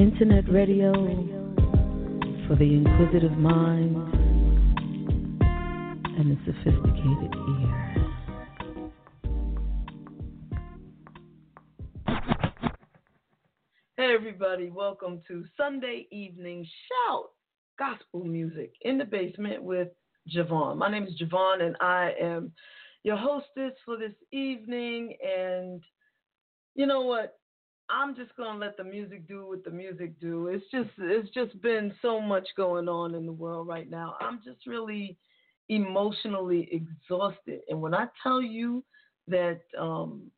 Internet radio for the inquisitive mind and the sophisticated ear. Hey everybody, welcome to Sunday Evening Shout Gospel Music in the Basement with JaVonne. My name is JaVonne and I am your hostess for this evening and you know what? I'm just gonna let the music do what the music do. It's just it's just been so much going on in the world right now. I'm just really emotionally exhausted. And when I tell you that um,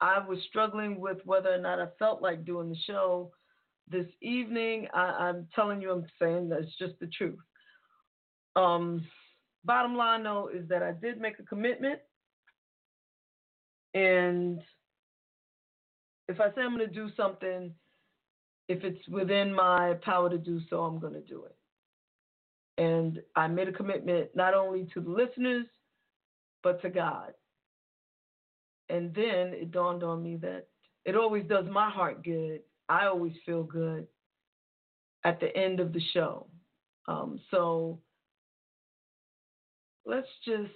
I was struggling with whether or not I felt like doing the show this evening, I, I'm telling you, I'm saying that's just the truth. Um, bottom line though is that I did make a commitment, and if I say I'm going to do something, if it's within my power to do so, I'm going to do it. And I made a commitment not only to the listeners, but to God. And then it dawned on me that it always does my heart good. I always feel good at the end of the show. Um, so let's just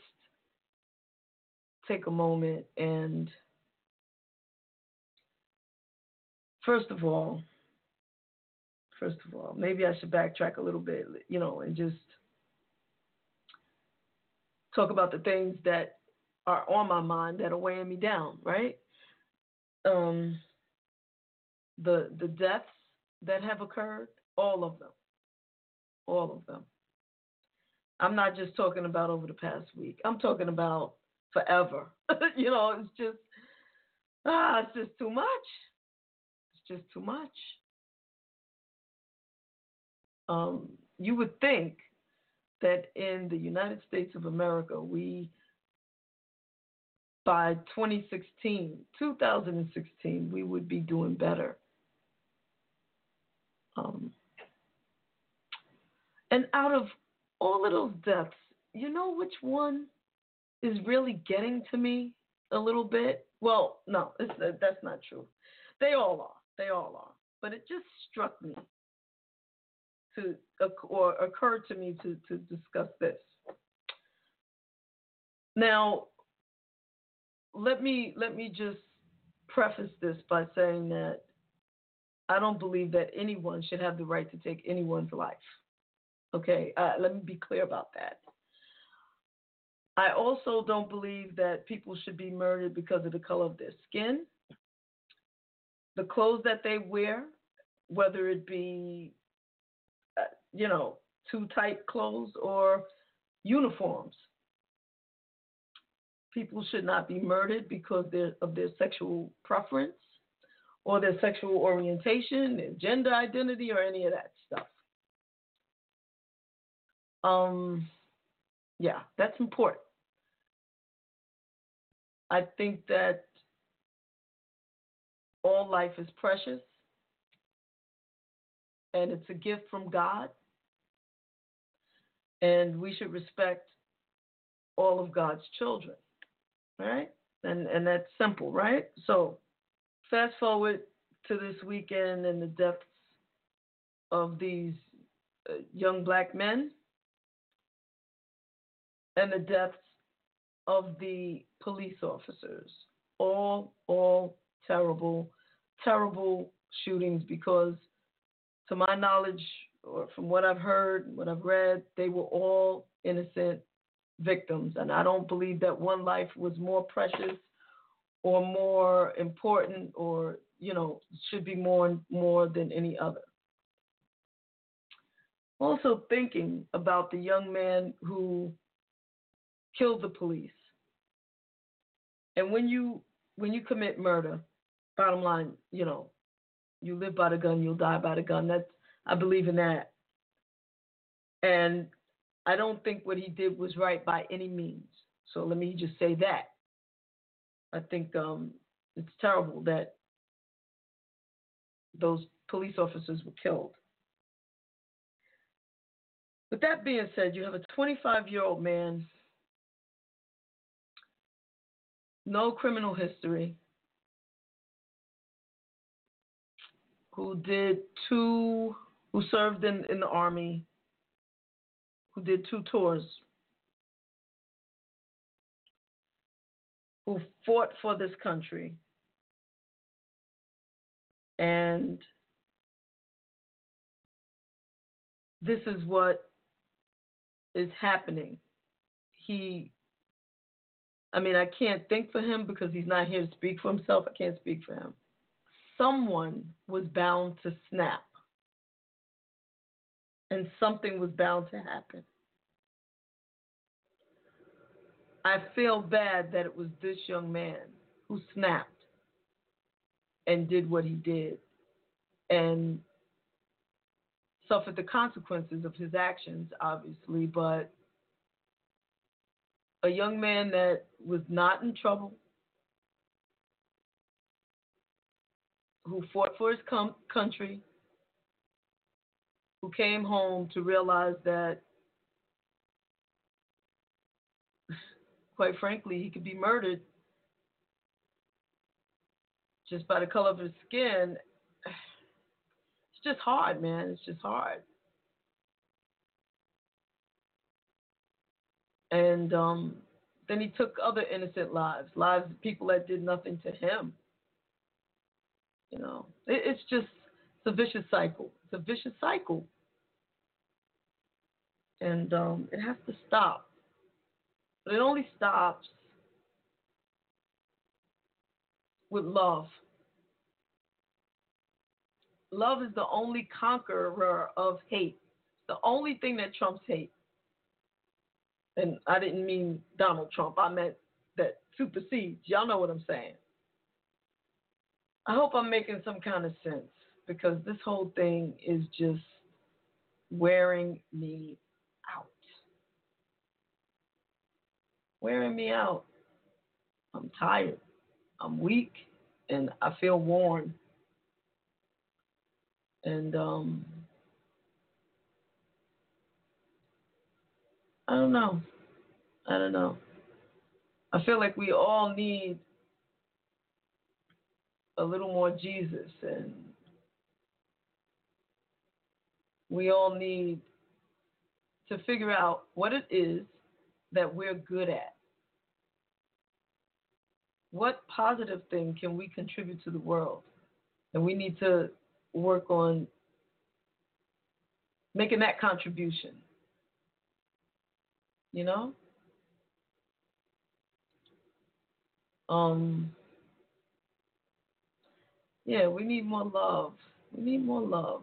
take a moment and first of all, first of all, maybe I should backtrack a little bit, you know, and just talk about the things that are on my mind that are weighing me down, right? Um, the the deaths that have occurred, all of them, all of them. I'm not just talking about over the past week. I'm talking about forever. you know, it's just ah, it's just too much just too much. Um, you would think that in the United States of America, we, by 2016, 2016, we would be doing better. Um, and out of all of those deaths, you know which one is really getting to me a little bit? Well, no, that's not true. They all are. They all are. But it just struck me to or occurred to me to, to discuss this. Now, let me let me just preface this by saying that I don't believe that anyone should have the right to take anyone's life. Okay, uh, let me be clear about that. I also don't believe that people should be murdered because of the color of their skin the clothes that they wear, whether it be, uh, you know, too tight clothes or uniforms. People should not be murdered because of their sexual preference or their sexual orientation, their gender identity, or any of that stuff. Um, yeah, that's important. I think that all life is precious and it's a gift from God. And we should respect all of God's children, right? And and that's simple, right? So, fast forward to this weekend and the depths of these uh, young black men and the deaths of the police officers. All all terrible, terrible shootings because, to my knowledge, or from what I've heard, what I've read, they were all innocent victims. And I don't believe that one life was more precious or more important or, you know, should be more more than any other. Also thinking about the young man who killed the police. And when you when you commit murder, bottom line, you know, you live by the gun, you'll die by the gun. That's I believe in that. And I don't think what he did was right by any means. So let me just say that. I think um, it's terrible that those police officers were killed. With that being said, you have a 25 year old man, no criminal history, who did two, who served in, in the army, who did two tours, who fought for this country. And this is what is happening. He, I mean, I can't think for him because he's not here to speak for himself. I can't speak for him. Someone was bound to snap and something was bound to happen. I feel bad that it was this young man who snapped and did what he did and suffered the consequences of his actions, obviously, but a young man that was not in trouble, who fought for his com- country, who came home to realize that, quite frankly, he could be murdered just by the color of his skin. It's just hard, man. It's just hard. And um, then he took other innocent lives, lives of people that did nothing to him. You know, it, it's just it's a vicious cycle. It's a vicious cycle. And um, it has to stop. But it only stops with love. Love is the only conqueror of hate, the only thing that trumps hate. And I didn't mean Donald Trump, I meant that supersedes. Y'all know what I'm saying. I hope I'm making some kind of sense because this whole thing is just wearing me out. Wearing me out. I'm tired. I'm weak and I feel worn. And um, I don't know. I don't know. I feel like we all need a little more Jesus and we all need to figure out what it is that we're good at. What positive thing can we contribute to the world? And we need to work on making that contribution. You know? Um yeah, we need more love. We need more love.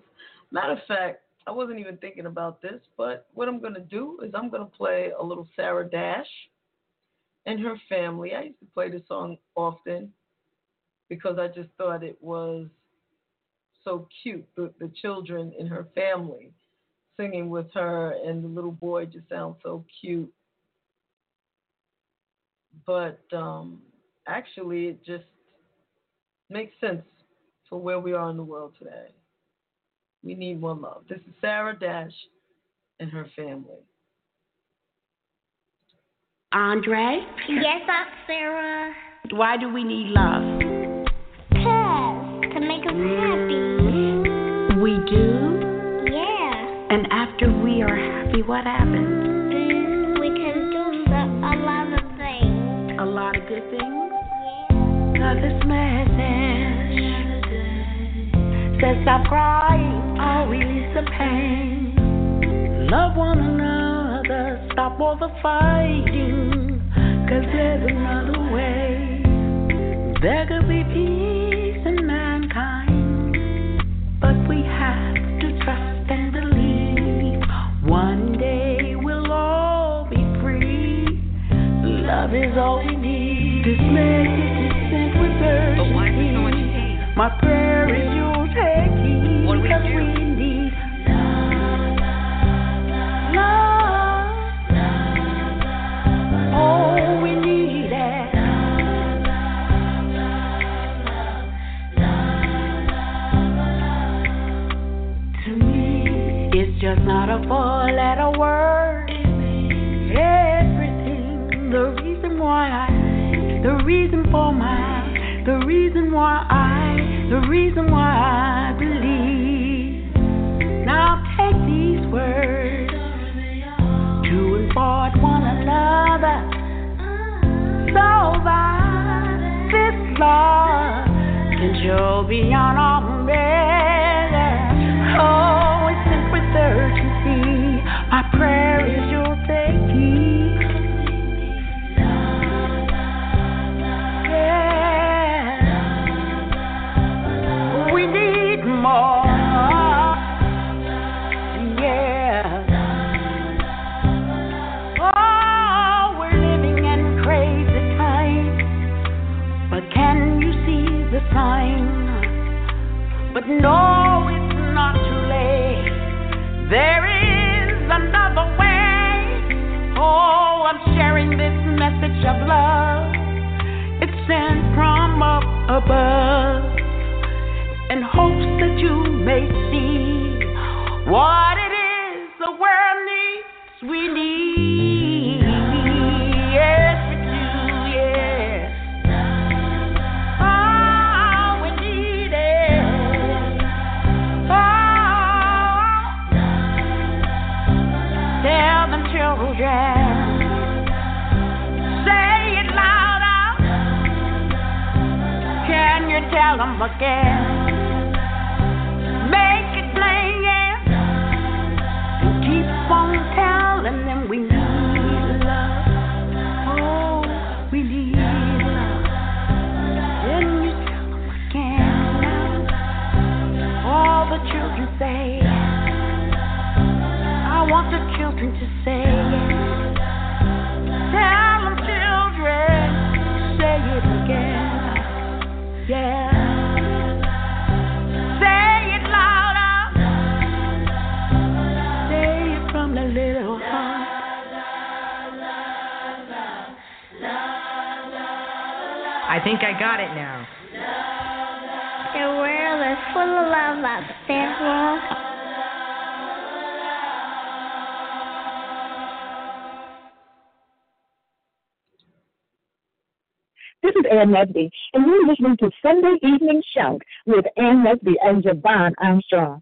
Matter of fact, I wasn't even thinking about this, but what I'm going to do is I'm going to play a little Sarah Dash and her family. I used to play this song often because I just thought it was so cute. The, the children in her family singing with her, and the little boy just sounds so cute. But um, actually, it just makes sense for where we are in the world today. We need more love. This is Sarah Dash and her family. Andre? Yes, Aunt Sarah. Why do we need love? Cause to make us happy. We do. Yeah. And after we are happy, what happens? Mm, we can do so, a lot of things. A lot of good things? Yeah. Cause this message says stop crying, I'll release the pain. Love one another, stop all the fighting, cause there's another way. There could be peace in mankind, but we have to trust and believe. One day we'll all be free. Love is all we need. This message is sent with urgency. But why is there so much hate? My prayer just not a four-letter word. Everything, the reason why I, the reason for my, the reason why I, the reason why I believe. Now take these words to impart one another, so that this love can show beyond all measure. Prayer is you'll Ann and you're listening to Sunday Evening Shout with Ann Lesby and JaVonne Armstrong.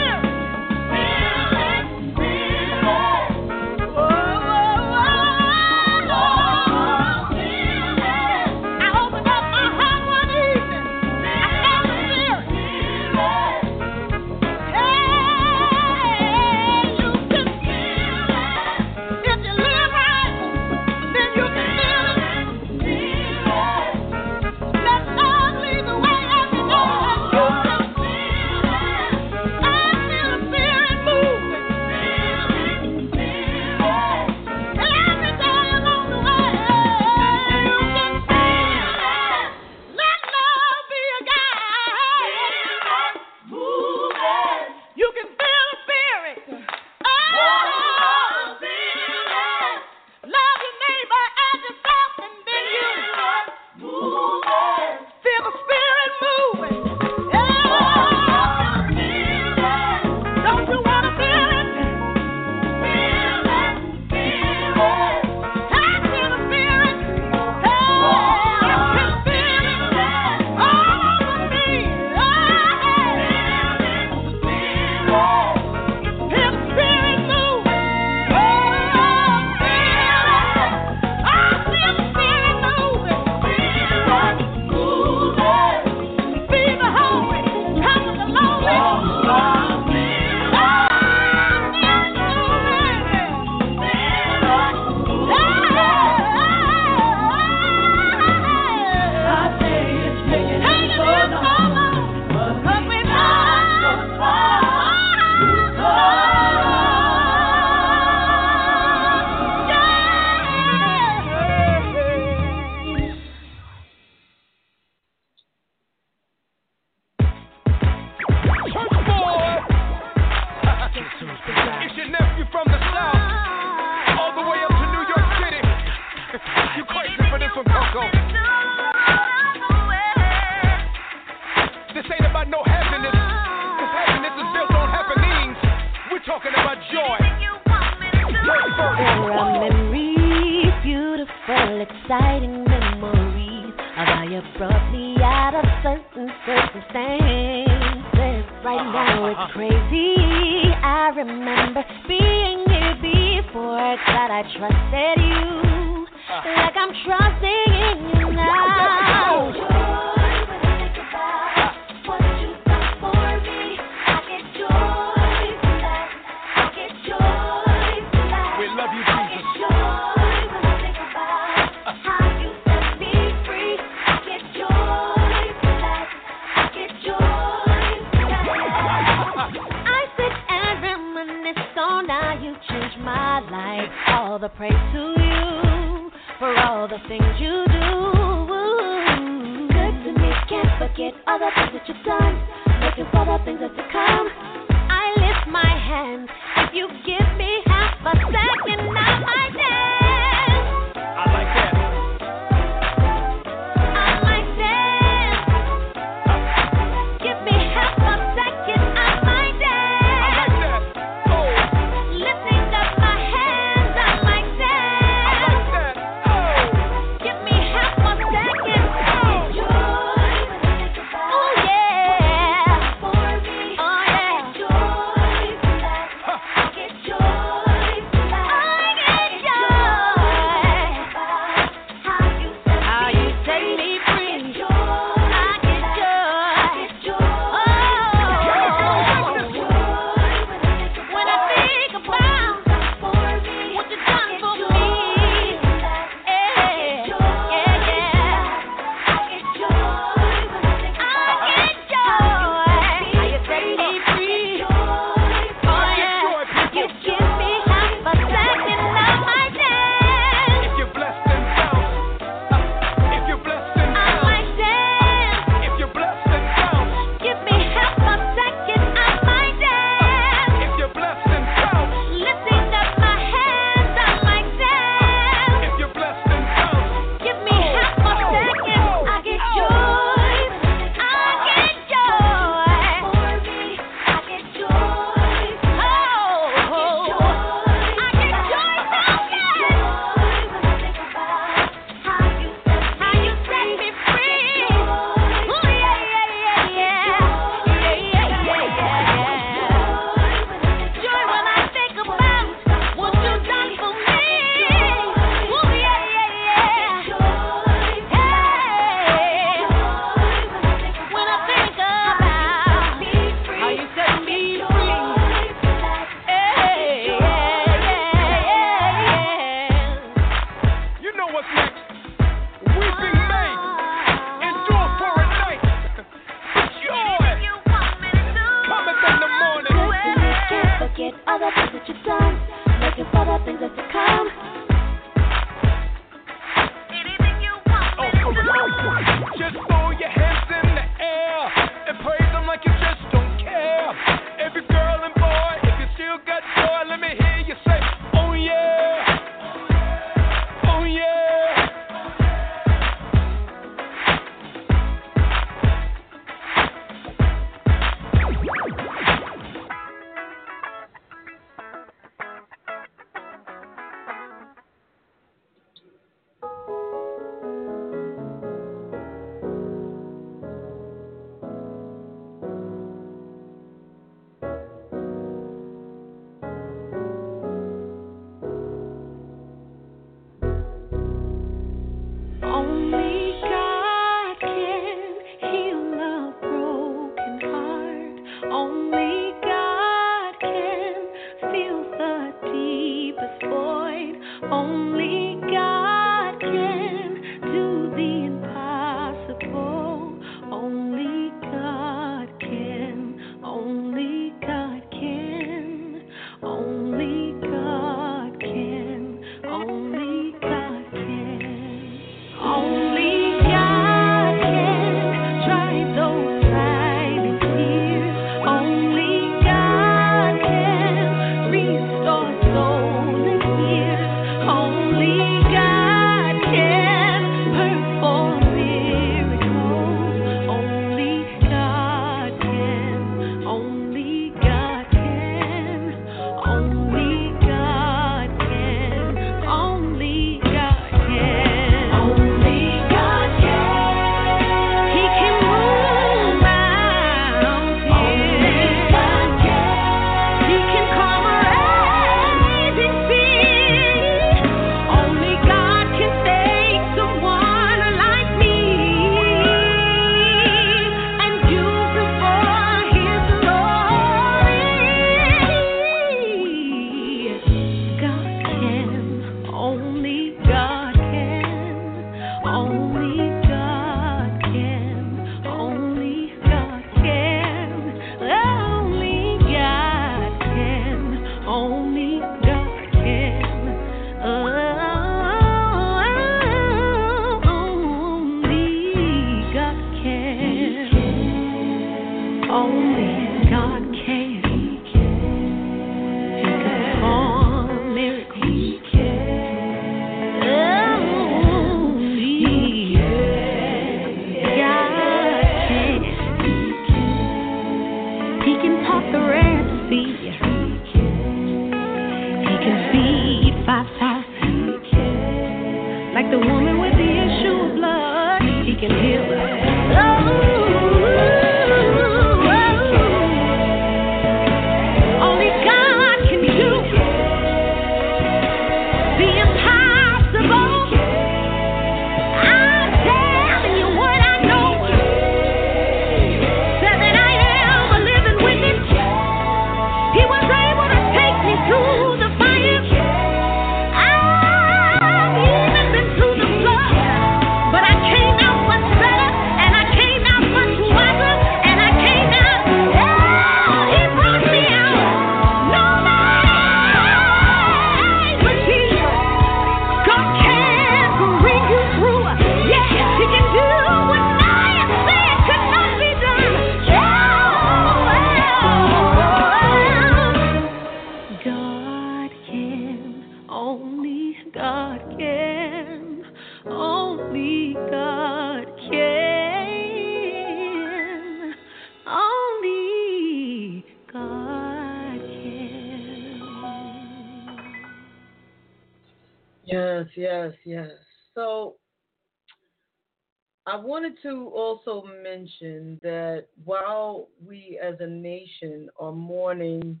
I wanted to also mention that while we as a nation are mourning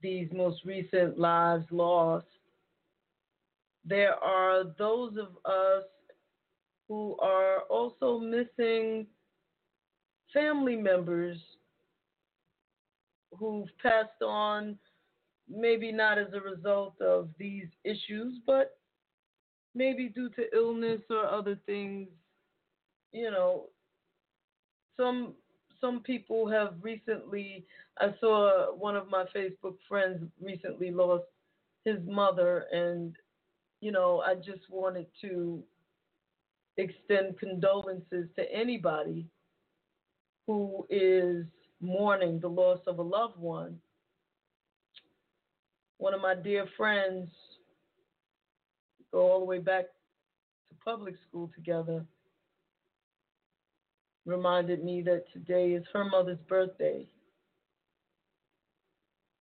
these most recent lives lost, there are those of us who are also missing family members who've passed on, maybe not as a result of these issues, but maybe due to illness or other things. You know, some some people have recently. I saw one of my Facebook friends recently lost his mother, and you know, I just wanted to extend condolences to anybody who is mourning the loss of a loved one. One of my dear friends go all the way back to public school together reminded me that today is her mother's birthday.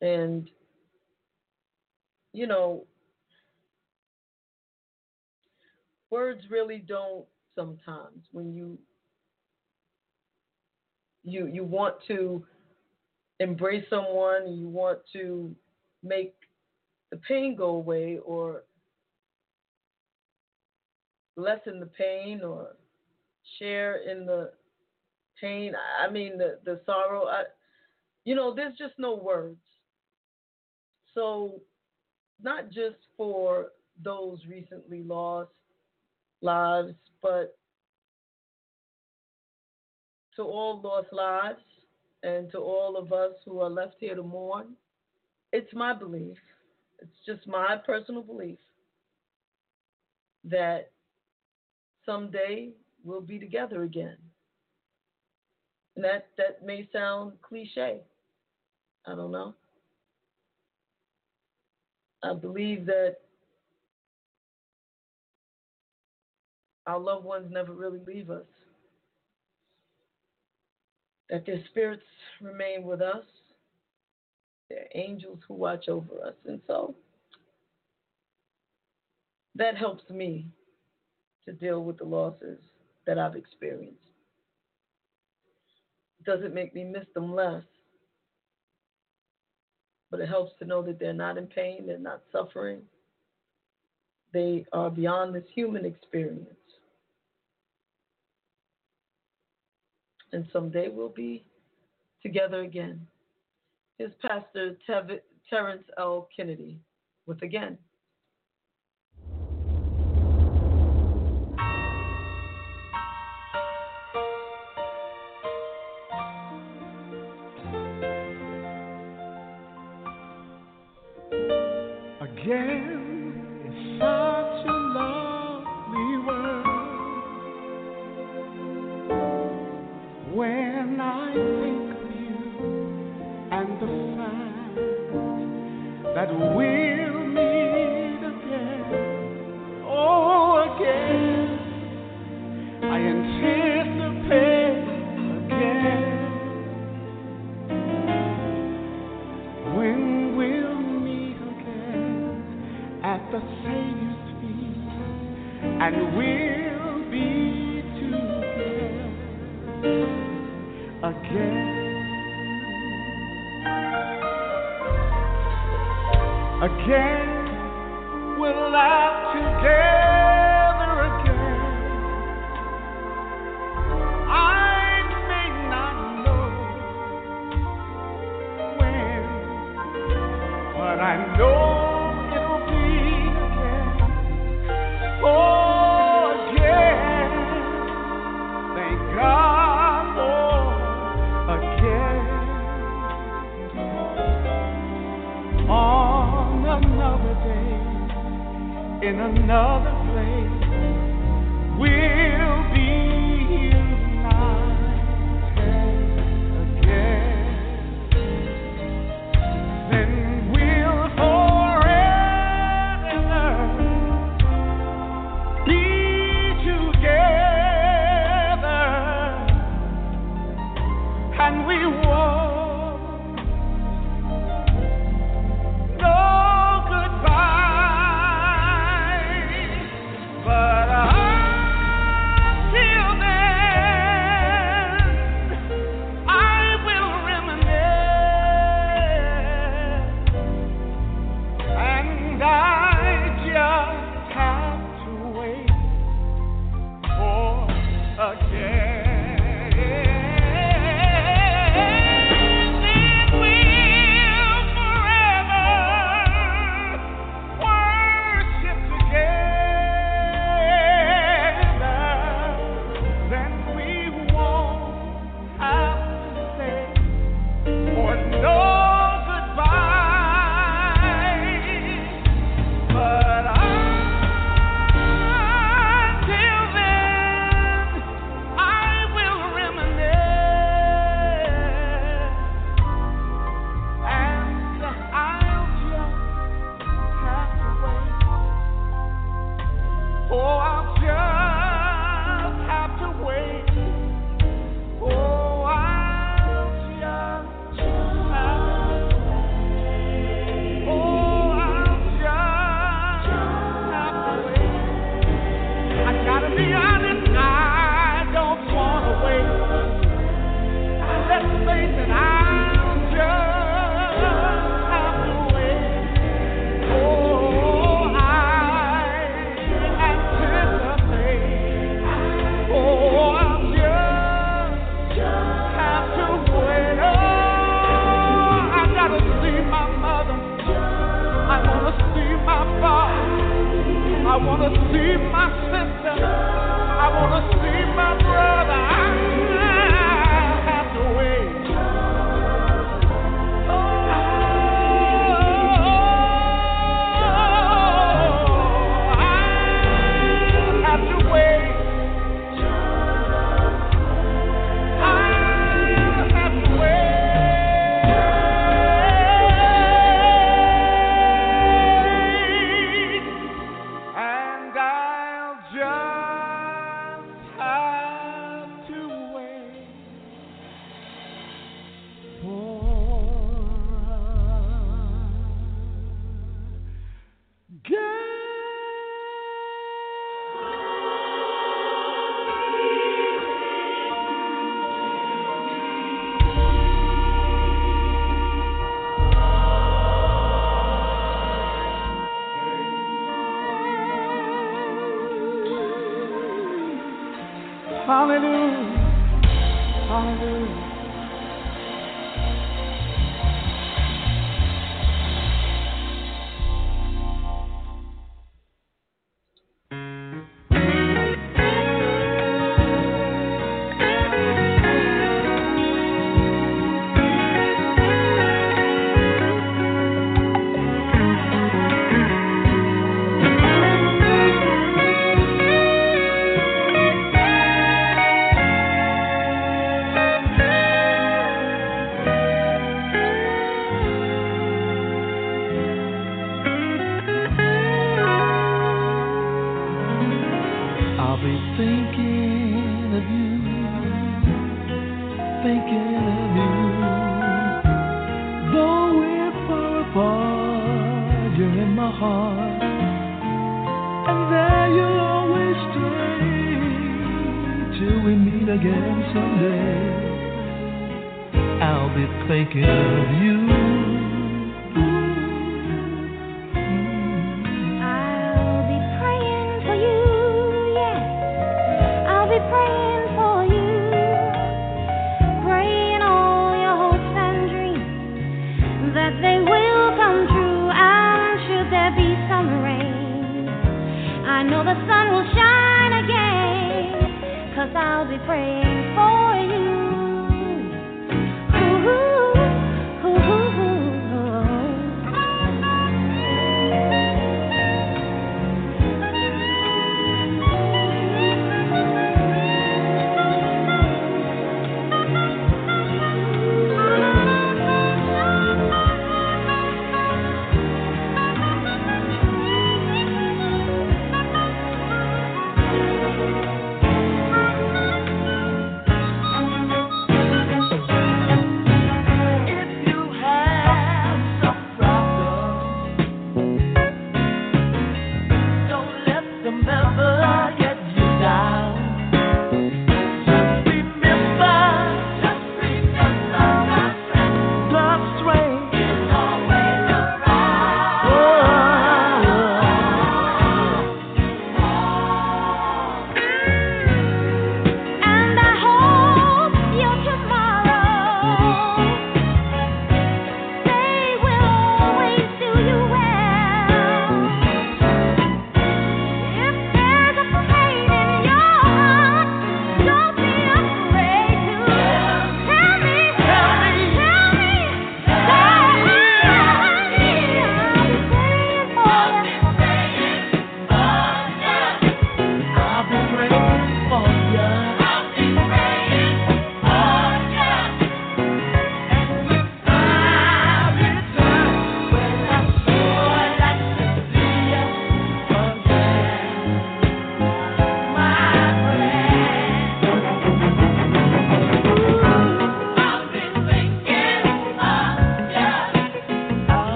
And, you know, words really don't sometimes when you you you want to embrace someone you want to make the pain go away or lessen the pain or share in the pain. I mean the the sorrow. I you know, there's just no words. So, not just for those recently lost lives, but to all lost lives and to all of us who are left here to mourn, it's my belief, it's just my personal belief that someday we'll be together again. And that, that may sound cliche. I don't know. I believe that our loved ones never really leave us, that their spirits remain with us, they're angels who watch over us. And so that helps me to deal with the losses that I've experienced. Doesn't make me miss them less, but it helps to know that they're not in pain, they're not suffering, they are beyond this human experience. And someday we'll be together again. Here's Pastor Tev- Terrence L. Kennedy with. Again,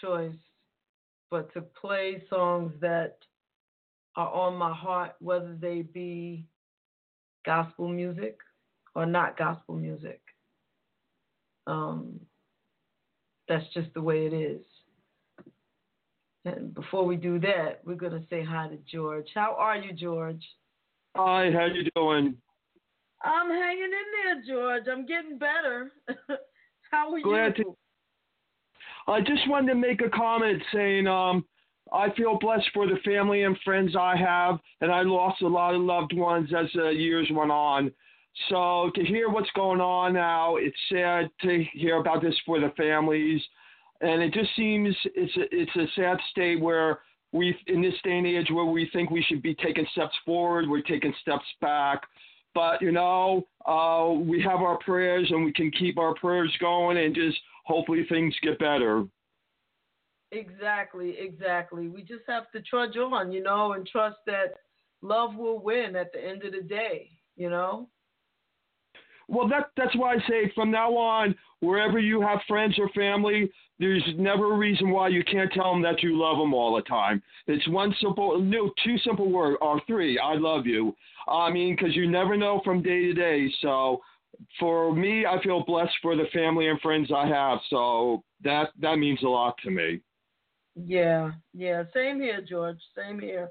choice but to play songs that are on my heart, whether they be gospel music or not gospel music. Um, that's just the way it is. And before we do that, we're going to say hi to George. How are you, George? Hi, how you doing? I'm hanging in there, George. I'm getting better. How are Glad you? to- I just wanted to make a comment saying um, I feel blessed for the family and friends I have, and I lost a lot of loved ones as the years went on. So to hear what's going on now, it's sad to hear about this for the families, and it just seems it's a, it's a sad state where we in this day and age where we think we should be taking steps forward, we're taking steps back. But you know, uh, we have our prayers, and we can keep our prayers going, and just hopefully things get better. Exactly, exactly. We just have to trudge on, you know, and trust that love will win at the end of the day, you know? Well, that that's why I say from now on, wherever you have friends or family, there's never a reason why you can't tell them that you love them all the time. It's one simple, no, two simple words, or three. I love you. I mean, because you never know from day to day. So, for me, I feel blessed for the family and friends I have. So that that means a lot to me. Yeah, yeah. Same here, George. Same here.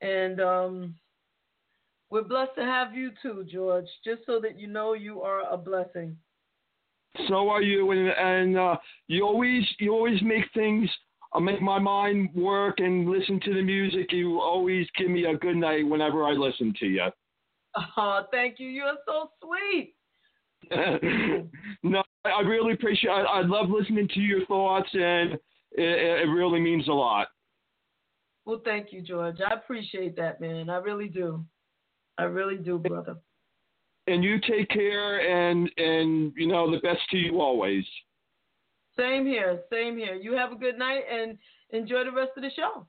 And um we're blessed to have you too, George, just so that you know you are a blessing. So are you, and and uh, you always you always make things. I make my mind work and listen to the music. You always give me a good night whenever I listen to you. Oh, thank you. You're so sweet. no, I really appreciate. I, I love listening to your thoughts, and it, it really means a lot. Well, thank you, George. I appreciate that, man. I really do. I really do, brother. And you take care, and and you know the best to you always. Same here. Same here. You have a good night and enjoy the rest of the show.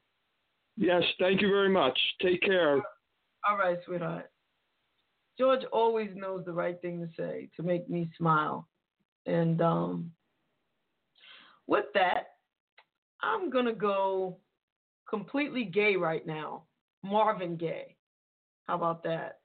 Yes, thank you very much. Take care. All right, sweetheart. George always knows the right thing to say to make me smile. And um, with that, I'm going to go completely gay right now. Marvin Gaye. How about that?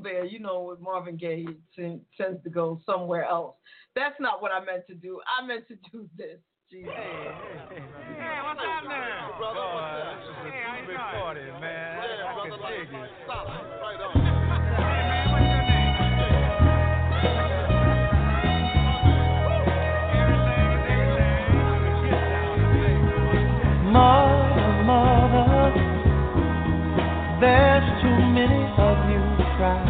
Go there. You know, with Marvin Gaye, it ten- tends to go somewhere else. That's not what I meant to do. I meant to do this. Jesus. Hey, hey, what's up now? Brother, this is a big party, man. I can dig it. Mother, mother, there's too many of you crying.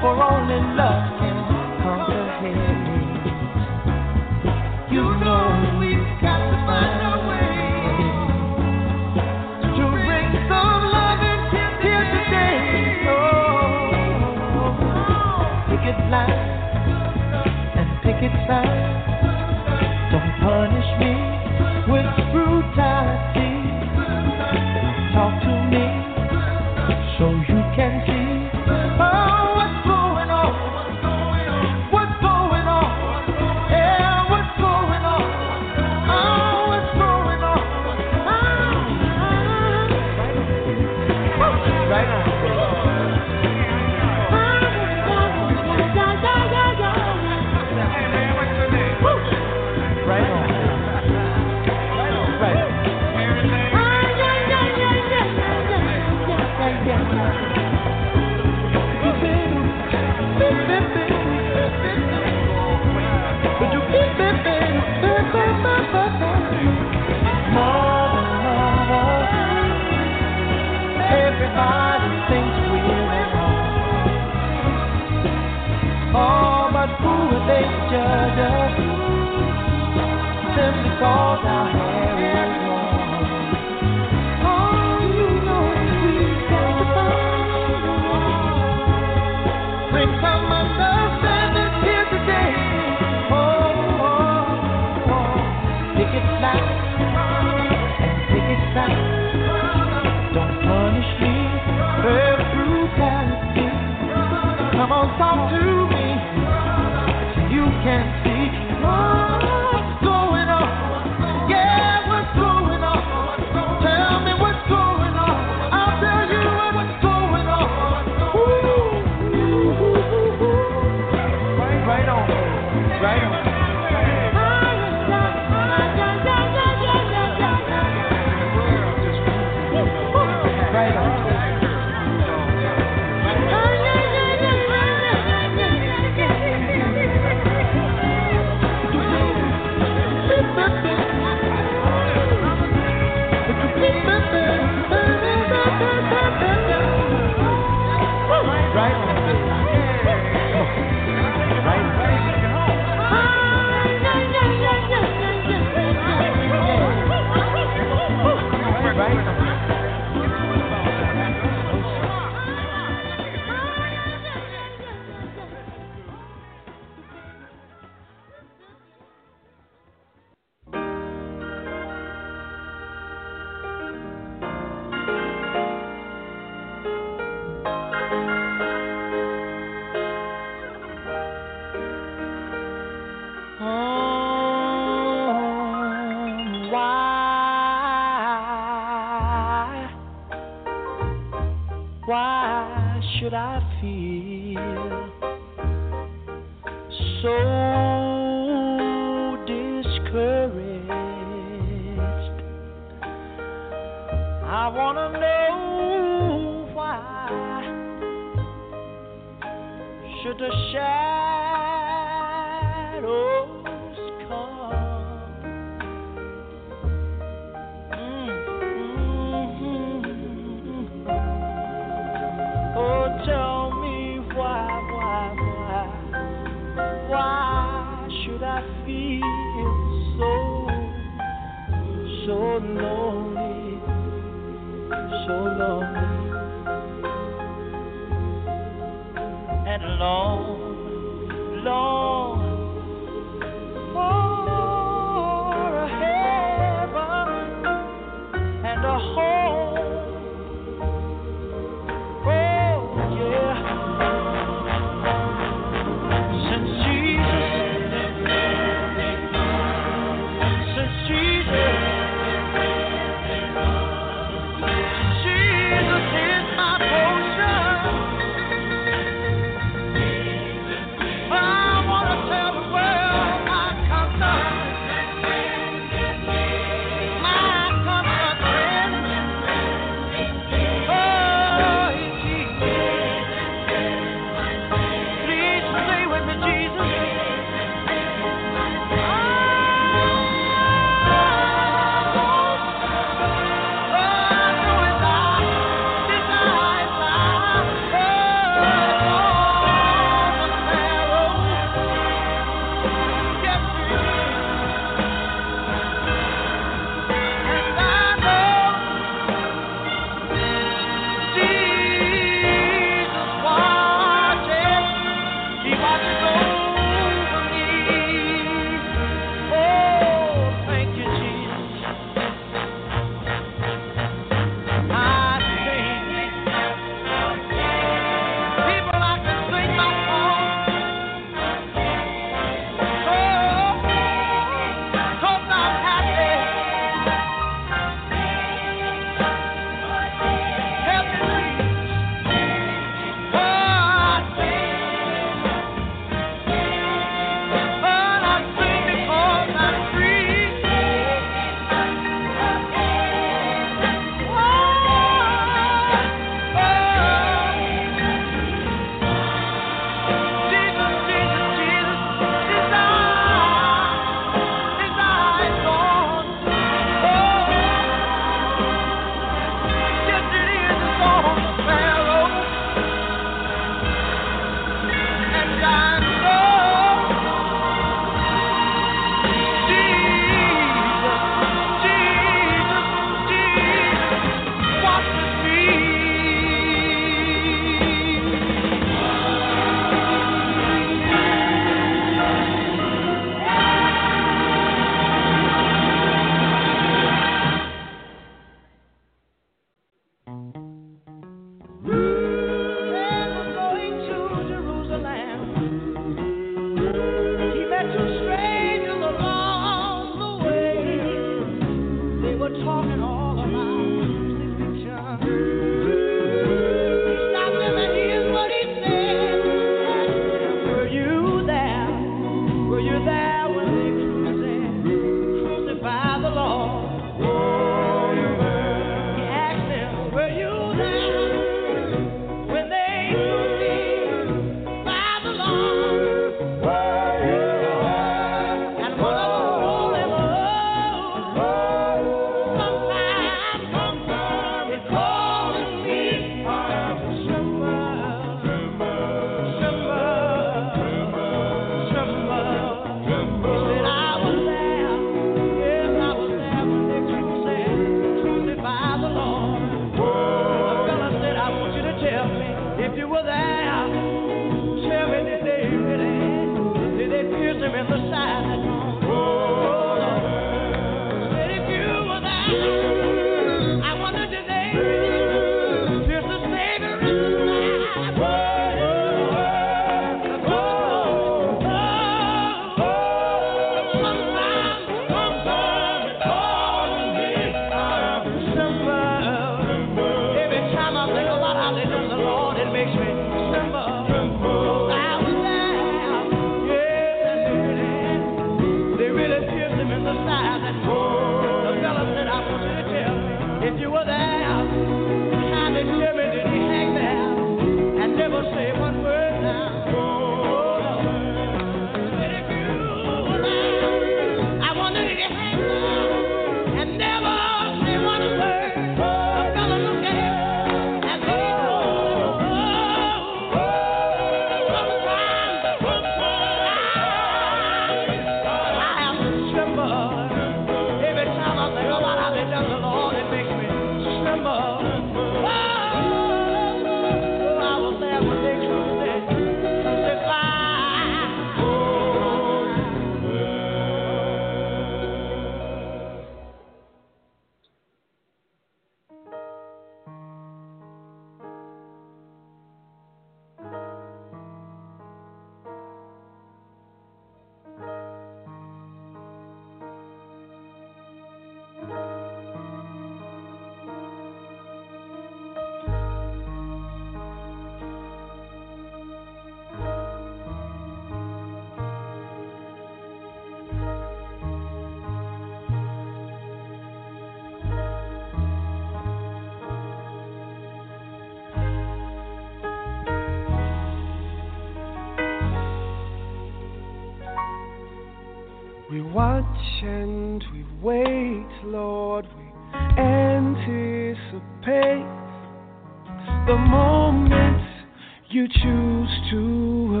for only love can comprehend. You know we've got to find a way to bring some love into here today. Oh, pick it light and pick it side.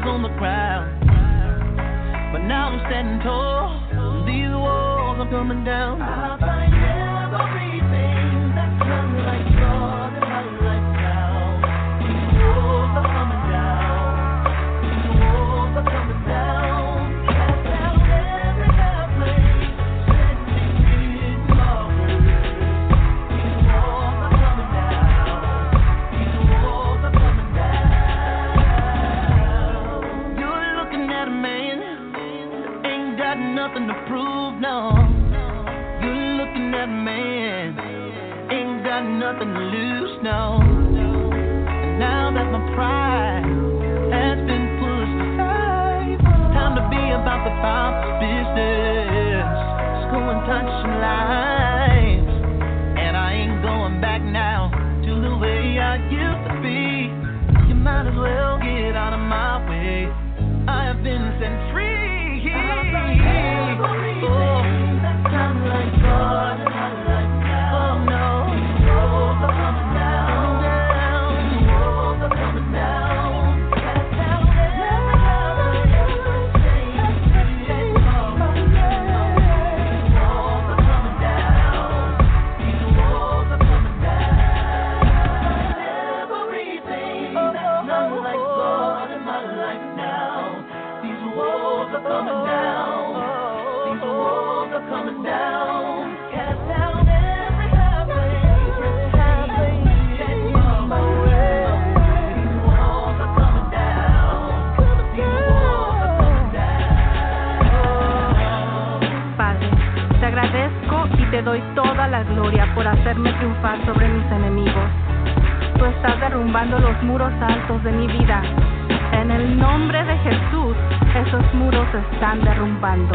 Was on the ground. But now I'm standing tall. These walls are coming down. My pride has been pushed aside, time to be about the Father's business. La gloria por hacerme triunfar sobre mis enemigos. Tú estás derrumbando los muros altos de mi vida. En el nombre de Jesús, esos muros se están derrumbando.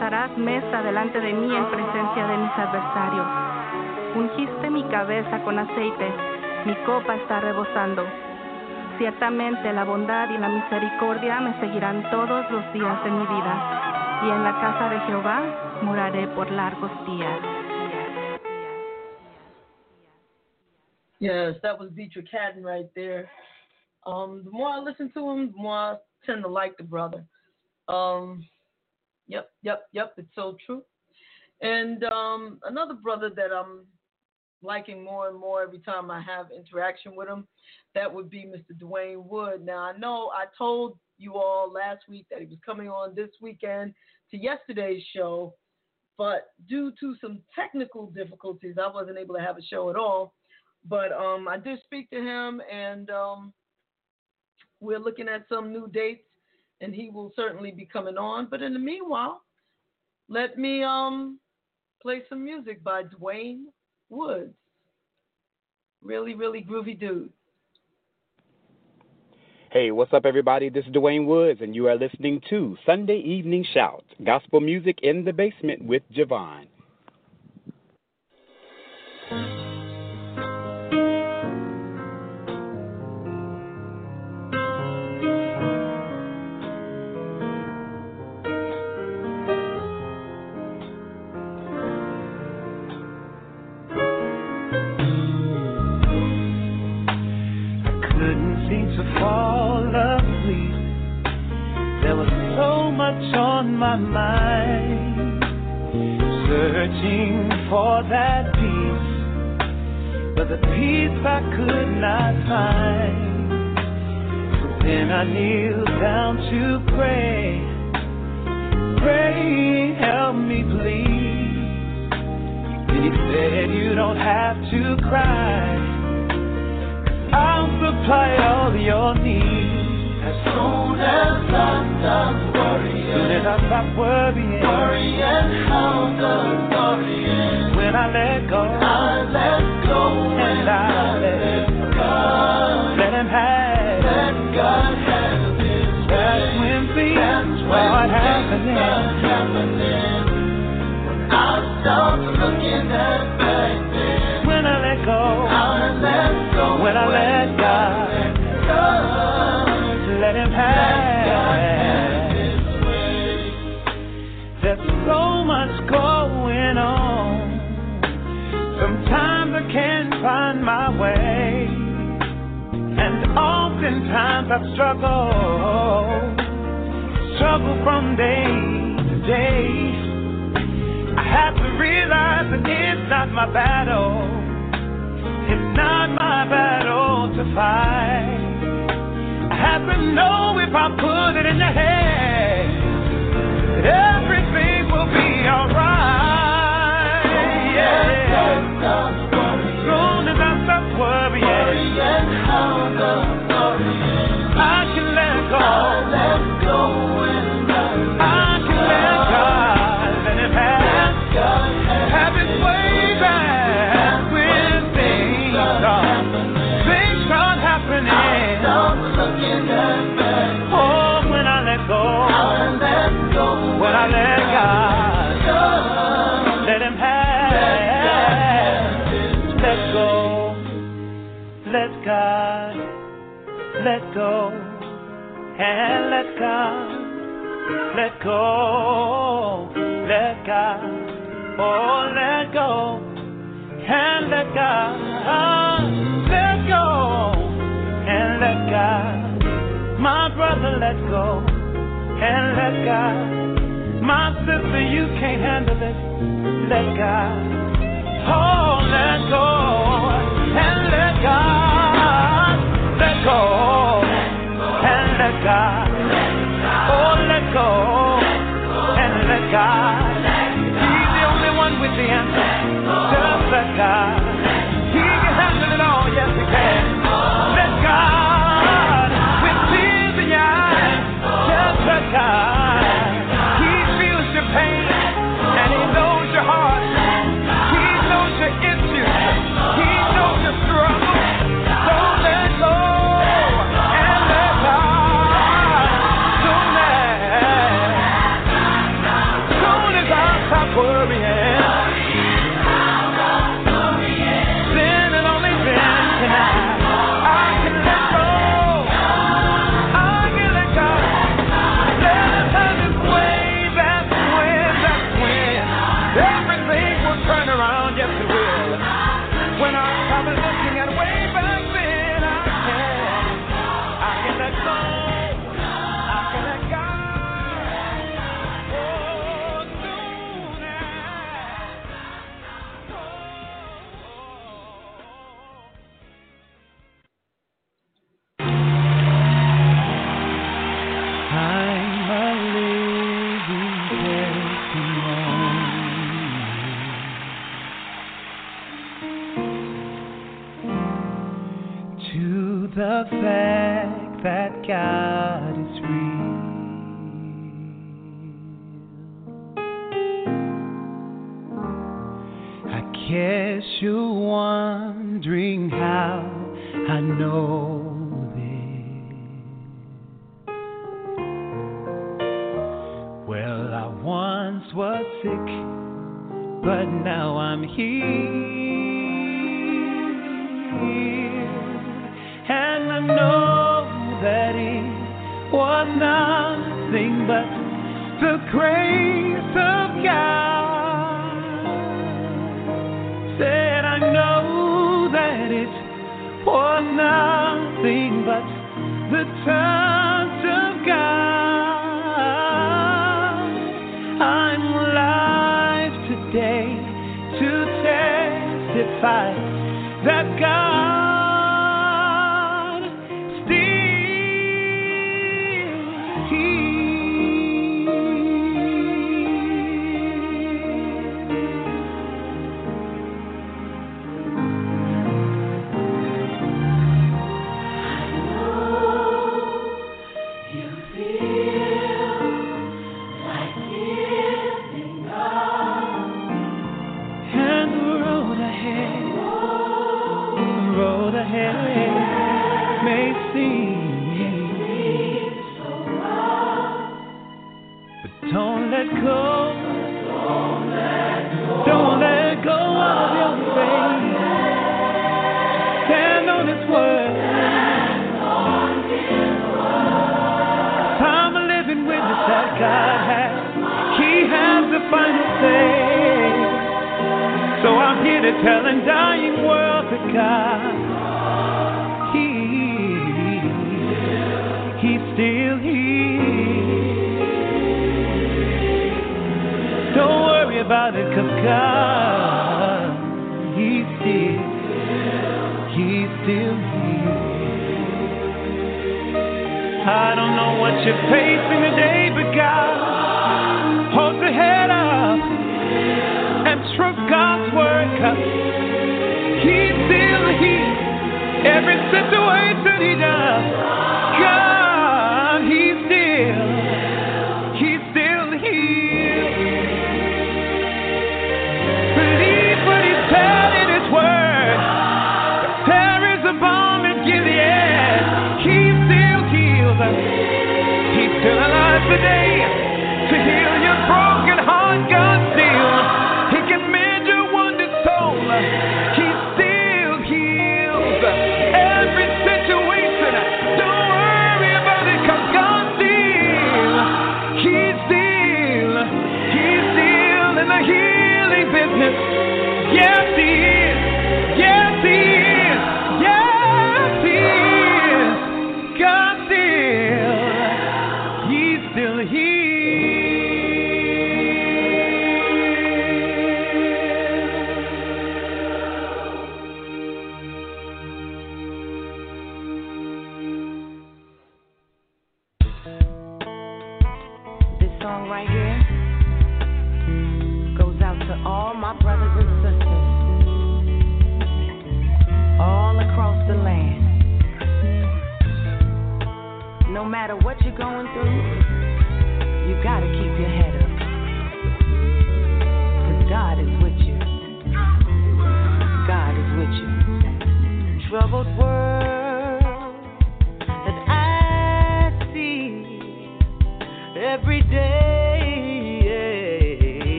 Aderezarás mesa delante de mí en presencia de mis adversarios. Ungiste mi cabeza con aceite, mi copa está rebosando. Ciertamente la bondad y la misericordia me seguirán todos los días de mi vida, y en la casa de Jehová moraré por largos días. Yes, that was Dietrich Haddon right there. Um, the more I listen to him, the more I tend to like the brother. Um, yep, yep, yep, it's so true. And um, another brother that I'm liking more and more every time I have interaction with him, that would be Mr. Dwayne Wood. Now, I know I told you all last week that he was coming on this weekend to yesterday's show, but due to some technical difficulties, I wasn't able to have a show at all. But um, I did speak to him, and um, we're looking at some new dates, and he will certainly be coming on. But in the meanwhile, let me um, play some music by Dwayne Woods. Really, really groovy dude. Hey, what's up, everybody? This is Dwayne Woods, and you are listening to Sunday Evening Shout Gospel Music in the Basement with JaVonne. Situation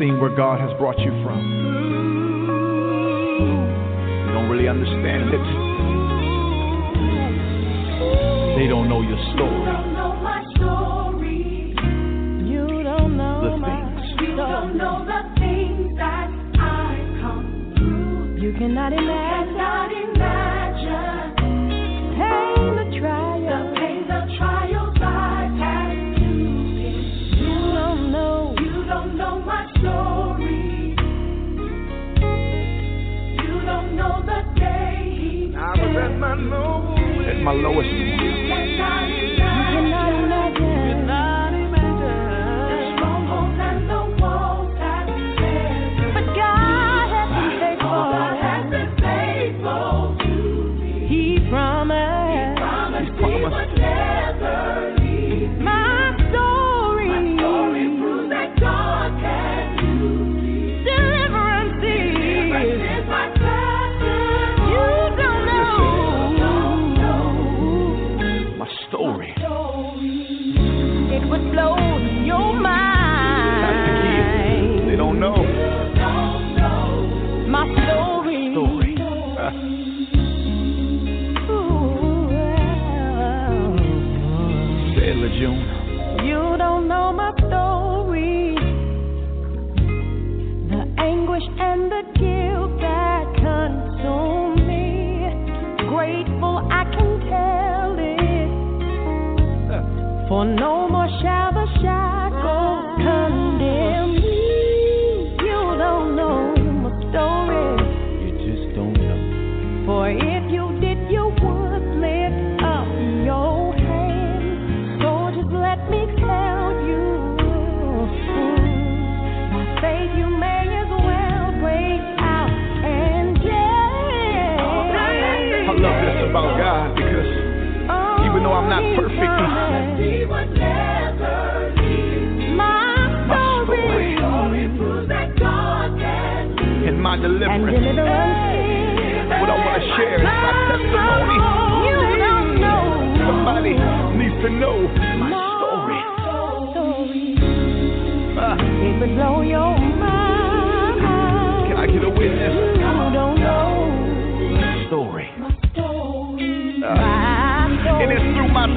seen where God has brought you from. They don't really understand it. They don't know your story. know my story. You don't know The my things. You don't know the things that I've come through. You cannot imagine. At my lowest,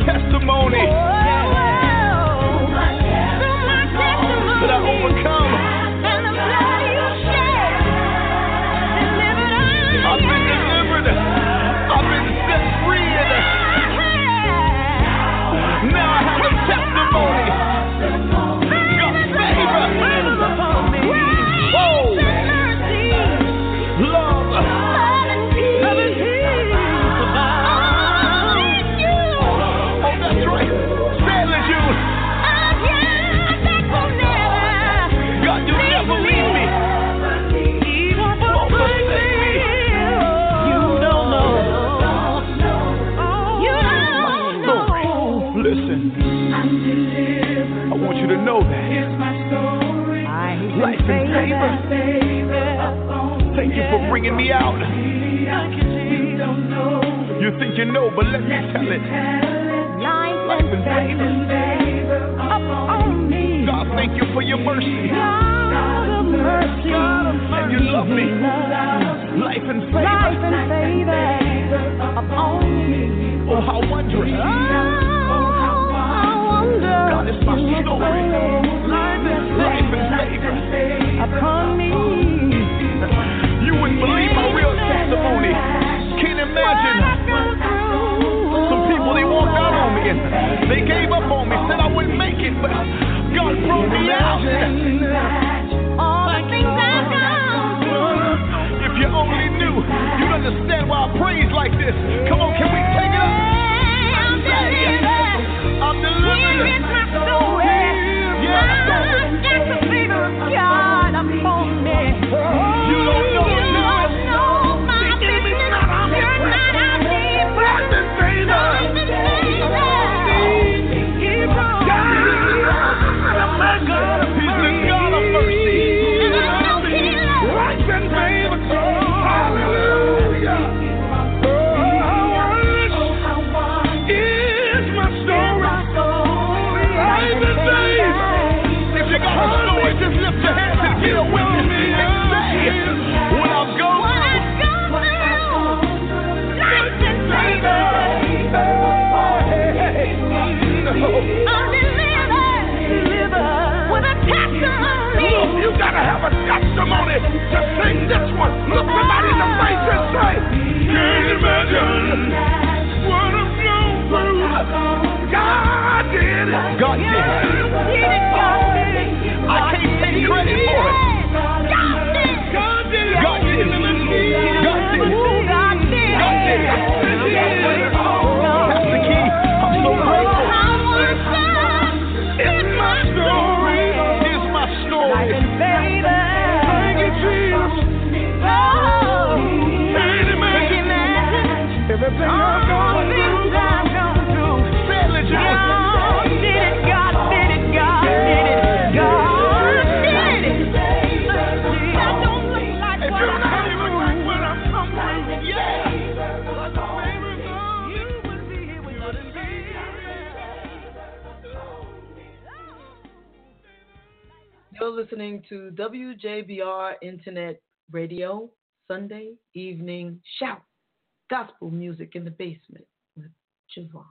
testimony think you know, but let me tell it. Life and favor. God, thank you for your mercy. And you love me. Life and favor. Oh, how wondrous. Oh, how wondrous. God is my story. Life and favor. Upon me. You wouldn't believe my real testimony. Can't imagine. Some they walked out on me and they gave up on me, said I wouldn't make it, but God brought me out. All the things I've gone through. If you only knew, you'd understand why I praise like this. Come on, can we take it up? I'm delivered. I'm delivered. Here is my story. Yes. That's the favor of God upon me. You don't know sing this one. Look somebody in the face and say, Can't imagine what I'm going through. God did it. God did it. I can't take credit for it. To WJBR Internet Radio, Sunday Evening Shout. Gospel music in the basement with JaVonne.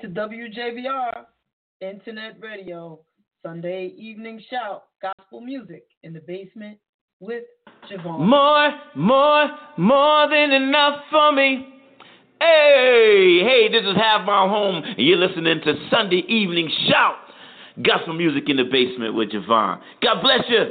to WJBR Internet Radio Sunday evening shout gospel music in the basement with JaVonne. More, more, more than enough for me. Hey, hey, this is Half Mile Home. And you're listening to Sunday Evening Shout. Gospel music in the basement with JaVonne. God bless you.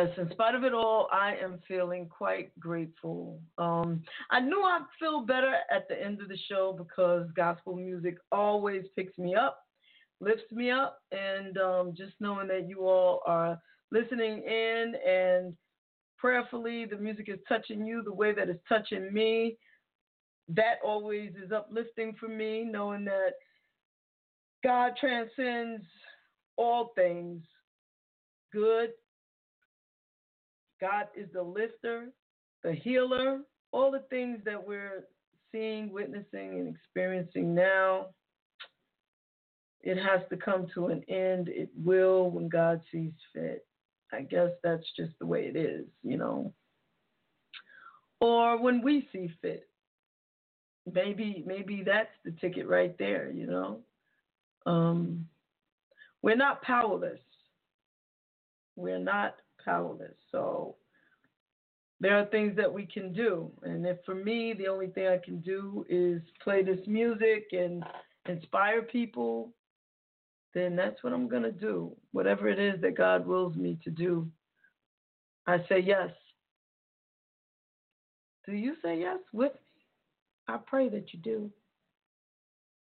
Yes, in spite of it all, I am feeling quite grateful. Um, I knew I'd feel better at the end of the show because gospel music always picks me up, lifts me up, and um, just knowing that you all are listening in and prayerfully the music is touching you the way that it's touching me, that always is uplifting for me, knowing that God transcends all things good God is the lifter, the healer, all the things that we're seeing, witnessing, and experiencing now. It has to come to an end. It will when God sees fit. I guess that's just the way it is, you know. Or when we see fit. Maybe maybe that's the ticket right there, you know. Um, we're not powerless. We're not powerless. So there are things that we can do. And if for me, the only thing I can do is play this music and inspire people, then that's what I'm going to do. Whatever it is that God wills me to do, I say yes. Do you say yes with me? I pray that you do.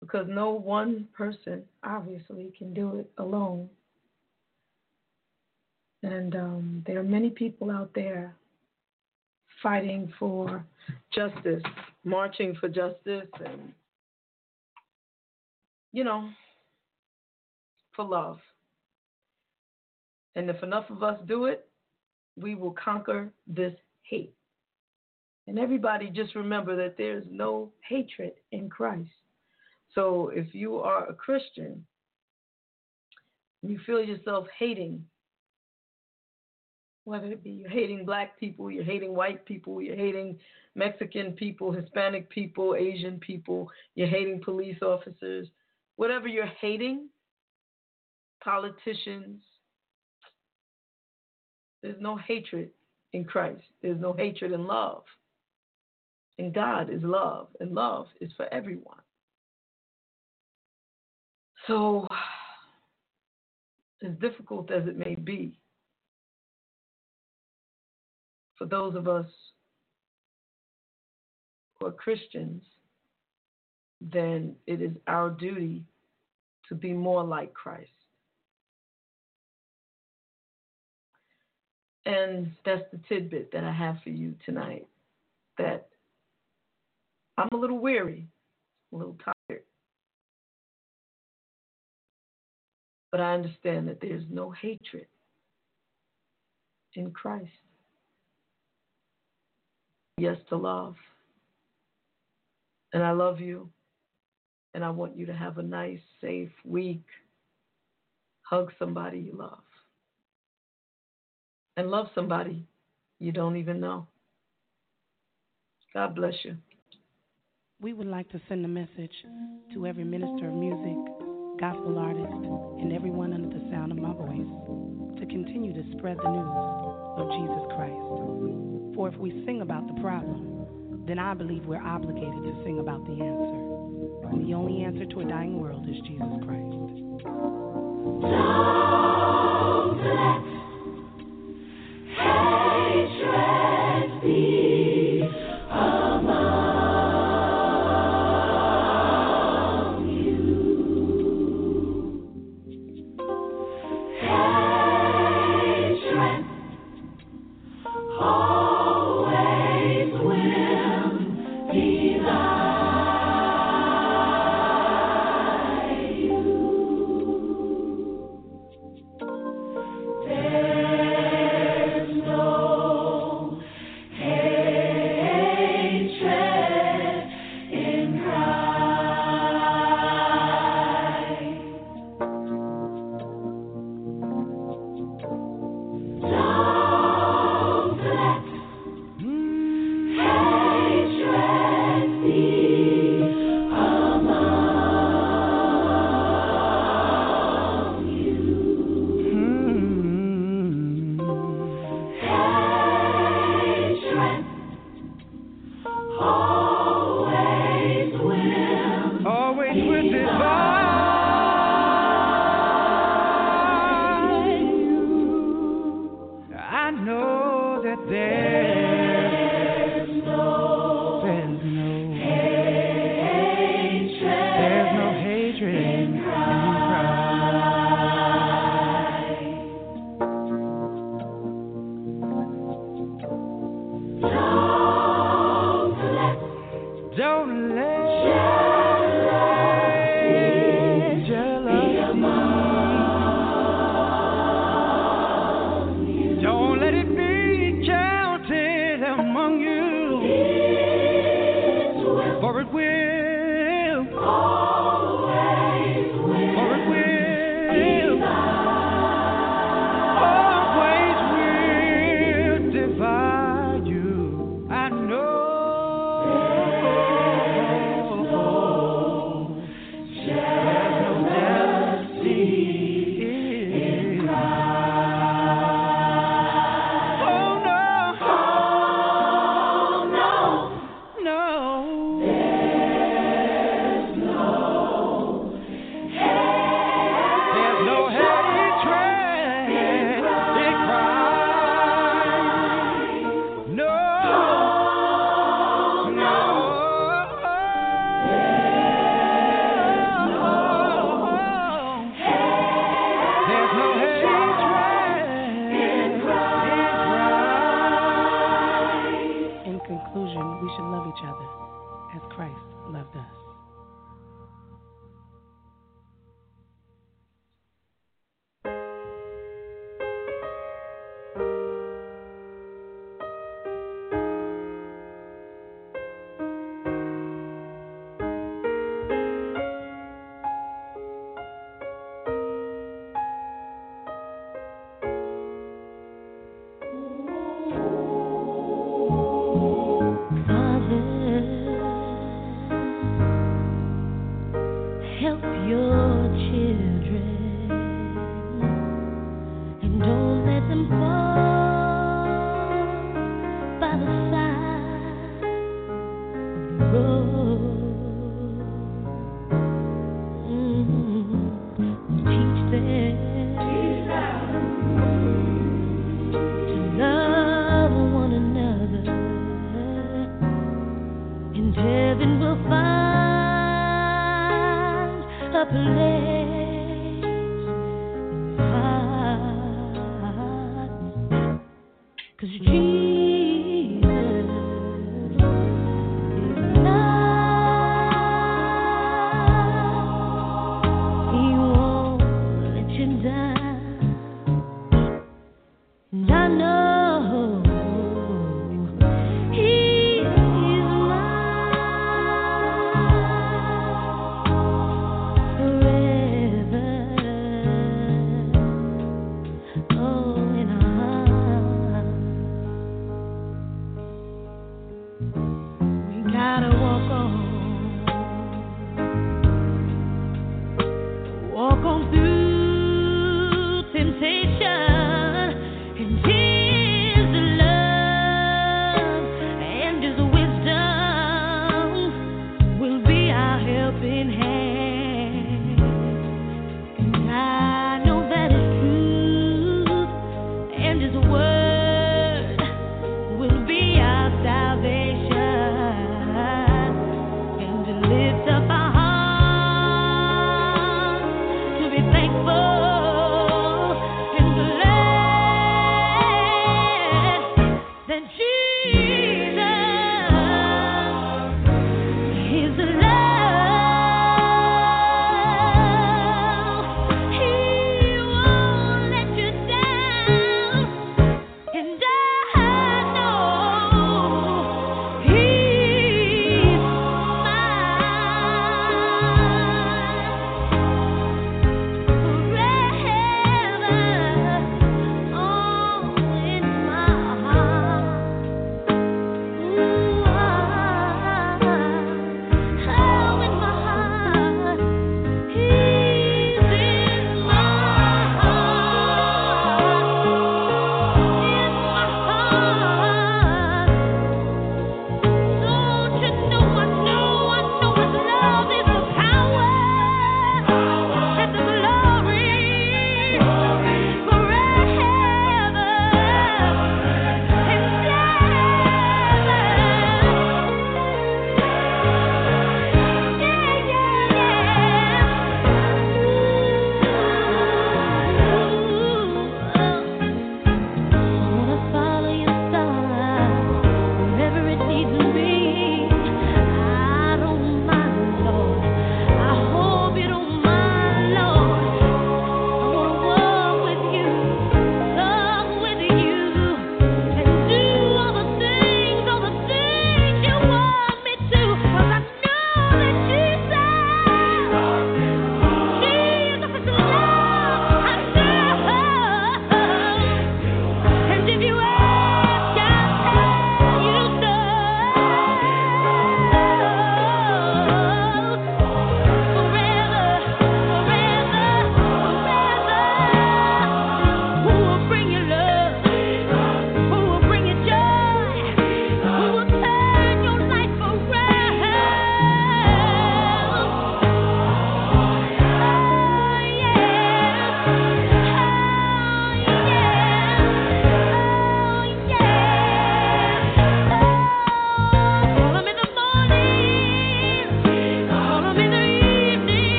Because no one person obviously can do it alone. And um, there are many people out there fighting for justice, marching for justice, and, you know, for love. And if enough of us do it, we will conquer this hate. And everybody just remember that there's no hatred in Christ. So if you are a Christian, you feel yourself hating whether it be you're hating black people, you're hating white people, you're hating Mexican people, Hispanic people, Asian people, you're hating police officers, whatever you're hating, politicians, there's no hatred in Christ. There's no hatred in love. And God is love, and love is for everyone. So, as difficult as it may be, for those of us who are Christians, then it is our duty to be more like Christ. And that's the tidbit that I have for you tonight. That I'm a little weary, a little tired. But I understand that there's no hatred in Christ yes to love. And I love you. And I want you to have a nice, safe week. Hug somebody you love. And love somebody you don't even know. God bless you. We would like to send a message to every minister of music, gospel artist, and everyone under the sound of my voice to continue to spread the news of Jesus Christ. For if we sing about the problem, then I believe we're obligated to sing about the answer. And the only answer to a dying world is Jesus Christ.